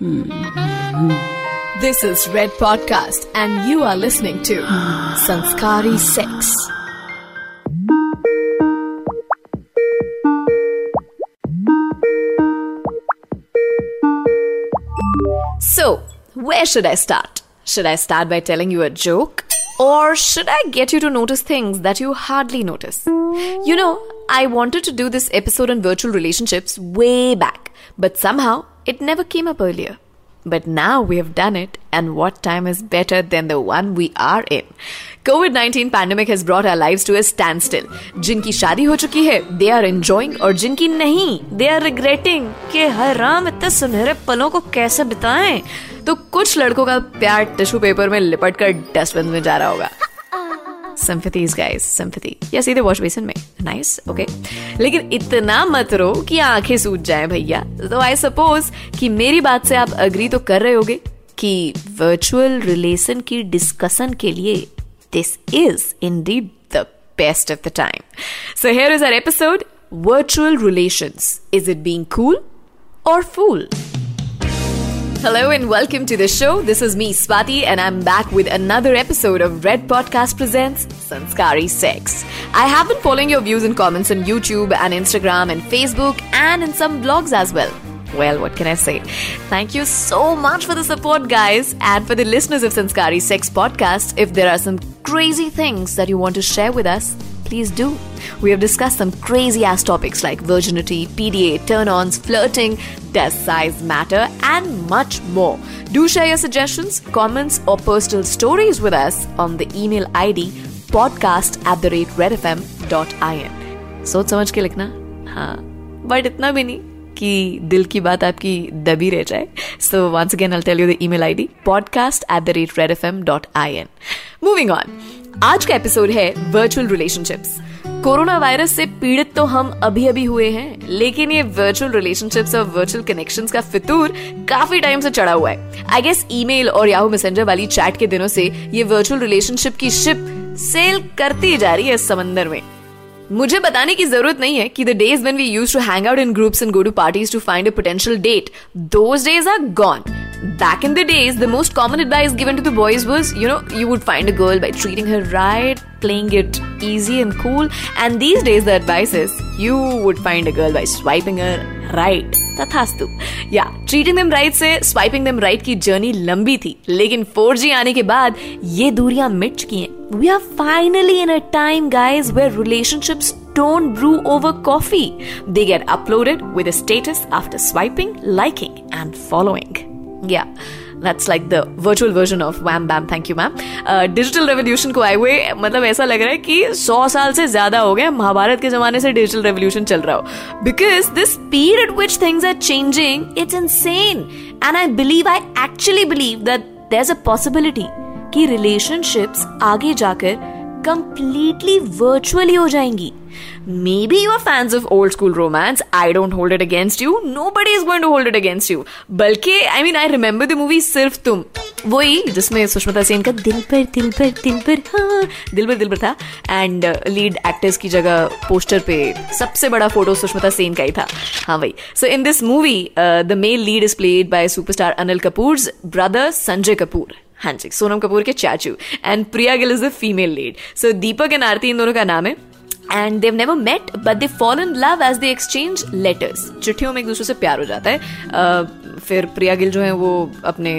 This is Red Podcast, and you are listening to Sanskari Sex. So, where should I start? Should I start by telling you a joke? Or should I get you to notice things that you hardly notice? You know, I wanted to do this episode on virtual relationships way back, but somehow it never came up earlier. But now we have done it, and what time is better than the one we are in? COVID 19 pandemic has brought our lives to a standstill. जिनकी शादी हो चुकी है they are enjoying और जिनकी नहीं they are regretting कि हर राम इतने सुनहरे पलों को कैसे बिताएँ तो कुछ लड़कों का प्यार टिश्यू पेपर में लिपट कर डस्टबिन में जा रहा होगा सिंपथीज गाइस सिंपथी या सीधे वॉश बेसिन में नाइस ओके लेकिन इतना मत रो कि आँखें सूज जाए भैया। तो आई सपोज़ कि मेरी बात से आप अग्री तो कर रहे होगे कि वर्चुअल रिलेशन की डिस्कशन के लिए this is in the best of the time so here is our episode virtual relations is it being cool or fool Hello and welcome to the show. This is me, Swati, and I'm back with another episode of Red Podcast Presents Sanskari Sex. I have been following your views and comments on YouTube and Instagram and Facebook and in some blogs as well. Well, what can I say? Thank you so much for the support, guys, and for the listeners of Sanskari Sex Podcast. If there are some crazy things that you want to share with us, please do. We have discussed some crazy ass topics like virginity, PDA, turn ons, flirting, does size matter, and much more. Do share your suggestions, comments, or personal stories with us on the email ID podcast at the rate redfm.in. सोच समझ के लिखना हाँ but इतना भी नहीं कि दिल की बात आपकी दबी रह जाए। So once again I tell you the email ID podcast at the rate red F M dot I N moving on आज का एपिसोड है वर्चुअल रिलेशनशिप्स कोरोना वायरस से पीड़ित तो हम अभी अभी हुए हैं, लेकिन ये वर्चुअल रिलेशनशिप्स और वर्चुअल कनेक्शंस का फितूर काफ़ी टाइम से चढ़ा हुआ है। आई गेस ईमेल और याहू मैसेंजर वाली चैट के दिनों से ये वर्चुअल रिलेशनशिप की शिप सेल करती जा रही है समंदर में। मुझे बताने की ज़रूरत नहीं है कि the days when we use to hang out in groups and go to parties to find a potential date those days are gone Back in the days, the most common advice given to the boys was, you know, you would find a girl by treating her right, playing it easy and cool. And these days, the advice is, you would find a girl by swiping her right. तथास्तु या treating them right से swiping them right की journey लंबी थी लेकिन 4G आने के बाद ये दूरियाँ मिट चुकी हैं we are finally in a time guys where relationships don't brew over coffee. They get uploaded with a status after swiping, liking, and following. Yeah, that's like the virtual version of Wham Bam Thank You Ma'am. Digital revolution को आए हुए मतलब ऐसा लग रहा है कि सौ साल से ज़्यादा हो गया महाभारत के जमाने से डिजिटल रेवोल्यूशन चल रहा हो because the speed at which things are changing it's insane and I believe I actually believe that there is a possibility कि रिलेशनशिप्स आगे जाकर कंप्लीटली वर्चुअली हो जाएँगी। Maybe you are fans of old school romance. I don't hold it against you. Nobody is going to hold it against you बल्कि I mean I remember the movie सिर्फ़ तुम। वही, जिसमें सुष्मिता सेन का दिल पर दिल पर दिल पर हाँ दिल पर दिल पर था। एंड लीड एक्टर्स की जगह पोस्टर पे सबसे बड़ा फ़ोटो सुष्मिता सेन का ही था। हाँ भाई। So in this movie the male lead is played by superstar Anil Kapoor brother Sanjay Kapoor हाँ जी, सोनम कपूर के चाचू and Priya Gill is the female lead so Deepak and Aarti इन दोनों का नाम है। And they never met but they fall in love as they exchange letters चिट्ठियों में एक दूसरे से प्यार हो जाता है। फिर प्रिया गिल जो है, वो अपने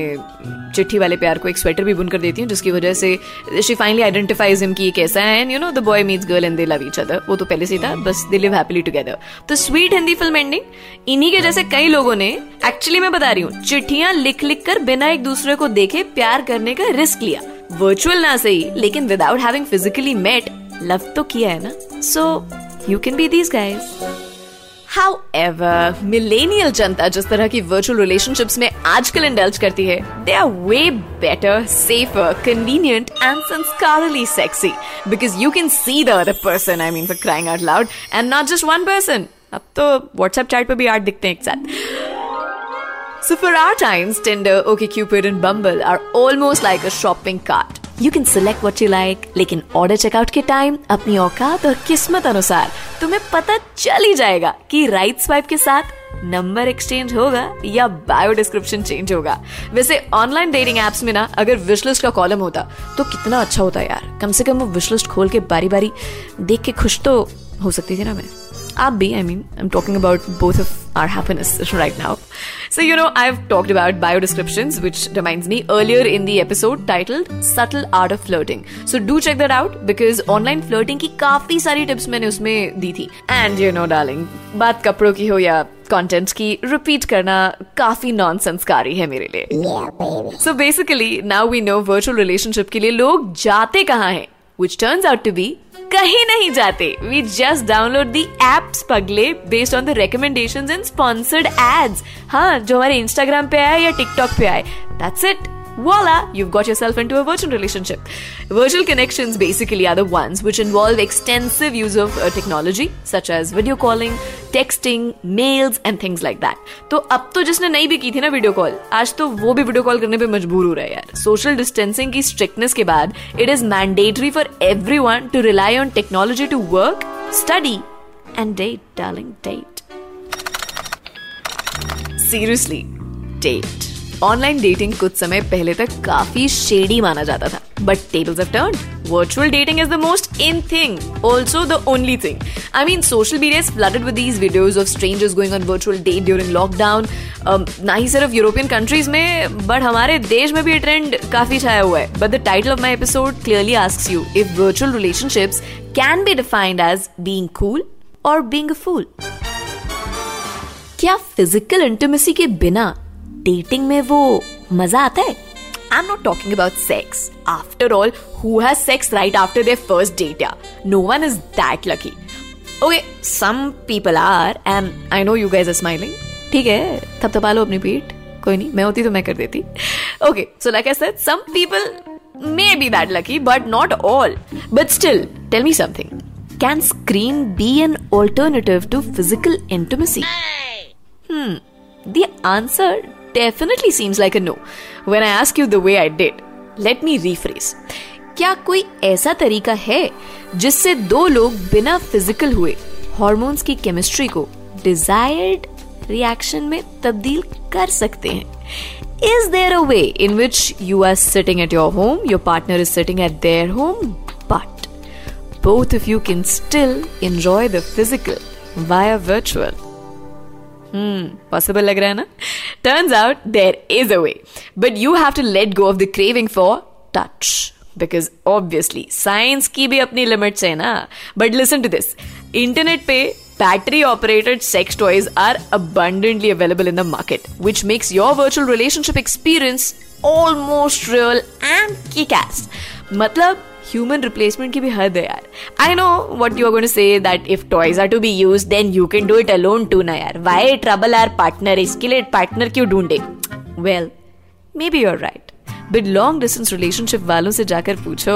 चिट्ठी वाले प्यार को एक स्वेटर भी बुनकर देती हैं, जिसकी वजह से शी फाइनली आइडेंटिफाइज हिम कि ये कैसा है and you know the boy meets girl and they love each other वो तो पहले से था, बस दे लिव हैप्पीली टुगेदर तो स्वीट हिंदी फ़िल्म एंडिंग इन्हीं के जैसे कई लोगों ने एक्चुअली मैं बता रही हूँ, चिट्ठियाँ लिख लिख कर बिना एक दूसरे को देखे प्यार करने का रिस्क लिया। वर्चुअल ना सही, लेकिन without having physically met love तो किया है ना? So you can be these guys However, millennial जनता जिस तरह की वर्चुअल रिलेशनशिप्स में आजकल इंडल्ज करती है they are way better safer convenient and संस्कारली sexy because you can see the other person I mean for crying out loud and not just one person अब तो WhatsApp chat पे भी art दिखते हैं एक साथ. So for our times, Tinder, OkCupid and Bumble are almost like a shopping cart. You can select what you like, लेकिन order checkout के टाइम अपनी औकात और किस्मत अनुसार तुम्हें पता चल ही जाएगा कि राइट स्वाइप के साथ नंबर एक्सचेंज होगा या बायो डिस्क्रिप्शन चेंज होगा। वैसे ऑनलाइन डेटिंग एप्स में ना अगर विशलिस्ट का कॉलम होता तो कितना अच्छा होता यार। कम से कम वो विशलिस्ट खोल के बारी बारी देख के खुश तो हो सकती थी ना मैं। आप भी I mean, I'm talking about both of our happiness right now. So, you know, I've talked about bio descriptions, which reminds me earlier in the episode titled Subtle Art of Flirting. So, do check that out because online flirting की काफ़ी सारी tips मैंने उसमें दी थी. And you know, darling, बात कपड़ों की हो या कंटेंट की रिपीट करना काफ़ी नॉन संस्कारी है मेरे लिए so basically now we know virtual relationship के लिए लोग जाते कहाँ हैं which turns out to be कहीं नहीं जाते। We just download the apps पगले based on the recommendation and sponsored ads हाँ जो हमारे इंस्टाग्राम पे आए या टिकटॉक पे आए। That's it voila, you've got yourself into a virtual relationship. Virtual connections basically are the ones which involve extensive use of uh, technology such as video calling, texting, mails and things like that. तो अब तो जिसने नहीं भी की थी ना video call आज तो वो भी वीडियो कॉल करने पे मजबूर हो रहा है यार सोशल डिस्टेंसिंग की स्ट्रिक्टनेस के बाद it is mandatory for everyone to rely on technology to work study and date darling date seriously online dating कुछ समय पहले तक काफ़ी शेडी माना जाता था। But tables have turn dating is the most in thing. Also the only thing. I mean social media is flooded with these videos of strangers going on virtual date during lockdown. Um, ना ही सिर्फ़ European countries में but हमारे देश में भी ये trend काफ़ी छाया हुआ है। But the title of my episode clearly asks you if virtual relationships can be defined as being cool और बींग फूल क्या फ़िज़िकल इंटीमेसी के बिना डेटिंग में वो मज़ा आता है I am not talking about sex after all who has sex right after their first date या no one is that lucky okay some people are and I know you guys are smiling ठीक है तब तपा लो अपनी पीठ कोई नहीं मैं होती तो मैं कर देती okay so like I said some people may be that lucky, but not all. But still, tell me something. Can screen be an alternative to physical intimacy? Hmm. The answer definitely seems like a no when I ask you the way I did. Let me rephrase. क्या कोई ऐसा तरीका है जिससे दो लोग बिना physical हुए हॉर्मोन्स की केमिस्ट्री को डिजायर्ड रिएक्शन में तब्दील कर सकते हैं is there a way in which you are sitting at your home your partner is sitting at their home but both of you can still enjoy the physical via virtual. Hmm, possible लग रहा है ना Turns out there is a way. But you have to let go of the craving for touch. Because obviously, science की भी अपनी limits है ना. But listen to this. Internet पे battery operated sex toys are abundantly available in the market, which makes your virtual relationship experience almost real and kick ass. मतलब human replacement की भी हद है यार. I know what you are say that if toys are to be use then you can do it alone too ना यार. Y trouble are partner इसके लिए पार्टनर क्यों ढूंढे? Well maybe you're right but long distance relationship वालों से जाकर पूछो.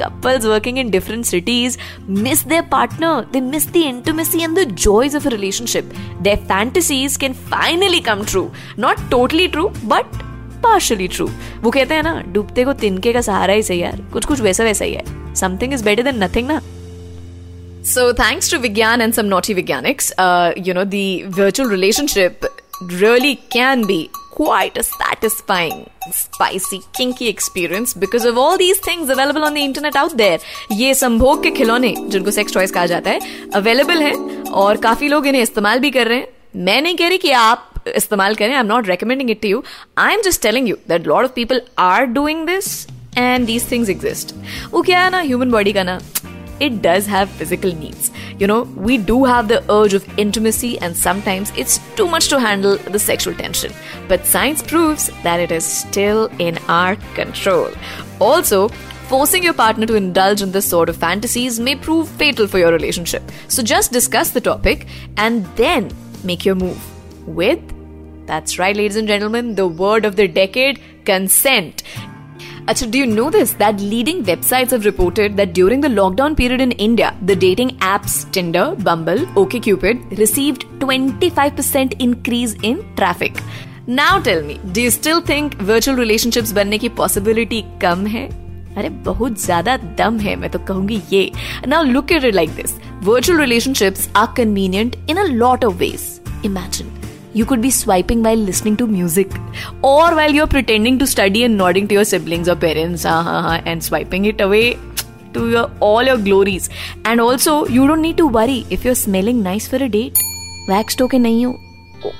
Couples working in different cities miss their partner they miss the intimacy and the joys of a relationship their fantasies can finally come true not totally true but partially true वो कहते हैं ना डूबते को तिनके का सहारा ही सही यार कुछ कुछ वैसा वैसा ही है something is better than nothing ना So, thanks to Vigyan and some naughty Vigyanics, uh, you know, the virtual relationship really can be quite a satisfying, spicy, kinky experience because of all these things available on the internet out there. ये संभोग के खिलौने जिनको sex toys कहा जाता है available हैं और काफ़ी लोग इन्हें इस्तेमाल भी कर रहे हैं मैं नहीं कह रही कि आप इस्तेमाल करें I am not recommending it to you I am just telling you that lot of people are doing this and these things exist वो क्या है ना ह्यूमन बॉडी का ना it does have physical needs. You know, we do have the urge of intimacy, and sometimes it's too much to handle the sexual tension. But science proves that it is still in our control. Also, forcing your partner to indulge in this sort of fantasies may prove fatal for your relationship. So just discuss the topic and then make your move with that's right, ladies and gentlemen, the word of the decade consent. Achha, do you know this? That leading websites have reported that during the lockdown period in India, the dating apps Tinder, Bumble, OkCupid received 25% increase in traffic. Now tell me, do you still think virtual relationships बनने की possibility कम है अरे बहुत ज्यादा दम है मैं तो कहूंगी ये now look at it like this virtual relationships are convenient in a lot of ways imagine you could be swiping while listening to music और while you are pretending to study and nodding to your siblings और parents हाँ हाँ हाँ and swiping it away to your all your glories and also you don't need to worry if you are smelling nice for a date wax टोके नहीं हो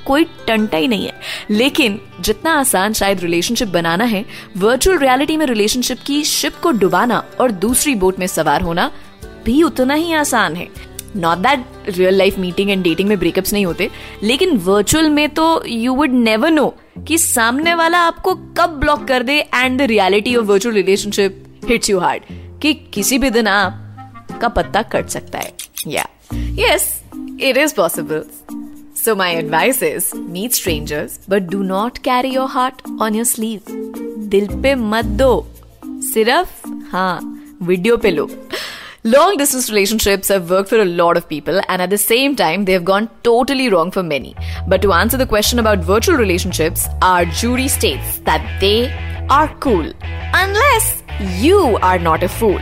कोई टंटा ही नहीं है। लेकिन जितना आसान शायद रिलेशनशिप बनाना है वर्चुअल रियलिटी में रिलेशनशिप की शिप को डुबाना और दूसरी बोट में सवार होना भी उतना ही आसान है। Not that real life meeting and dating में ब्रेकअप्स नहीं होते, लेकिन वर्चुअल में तो यू वुड नेवर नो कि सामने वाला आपको कब ब्लॉक कर दे and the reality of virtual relationship hits you hard कि किसी भी दिन आप का पत्ता कट सकता है। या yes it is possible So my advice is meet strangers, but do not carry your heart on your sleeve. दिल पे मत दो, सिर्फ़ हाँ वीडियो पे लो। Long distance relationships have worked for a lot of people, and at the same time, they have gone totally wrong for many. But to answer the question about virtual relationships, our jury states that they are cool. Unless you are not a fool.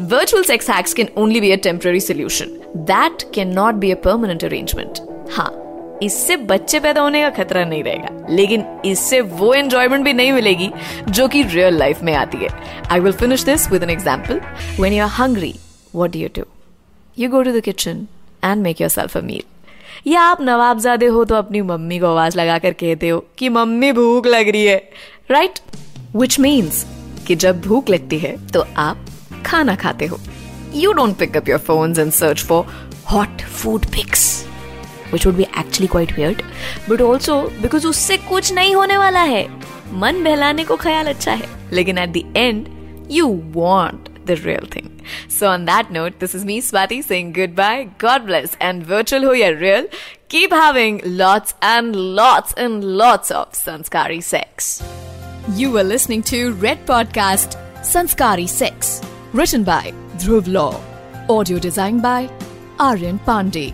Virtual sex hacks can only be a temporary solution. That cannot be a permanent arrangement. हाँ इससे बच्चे पैदा होने का खतरा नहीं रहेगा। लेकिन इससे वो एंजॉयमेंट भी नहीं मिलेगी जो कि रियल लाइफ में आती है। I will finish this with an example when you are hungry what do you do you go to the kitchen and make yourself a meal या आप नवाबजादे हो तो अपनी मम्मी को आवाज़ लगाकर कहते हो कि, मम्मी, भूख लग रही है। राइट विच मीन्स कि जब भूख लगती है तो आप खाना खाते हो। You don't pick up your phone and search for hot food pics which would be actually quite weird but also because उससे कुछ नहीं होने वाला है मन बहलाने को ख्याल अच्छा है लेकिन at the end you want the real thing. So on that note, this is me Swati saying goodbye, God bless, and virtual ho ya real, keep having lots and lots and lots of Sanskari sex. You were listening to Red Podcast Sanskari Sex, written by Dhruv Law, audio designed by Aryan Pandey.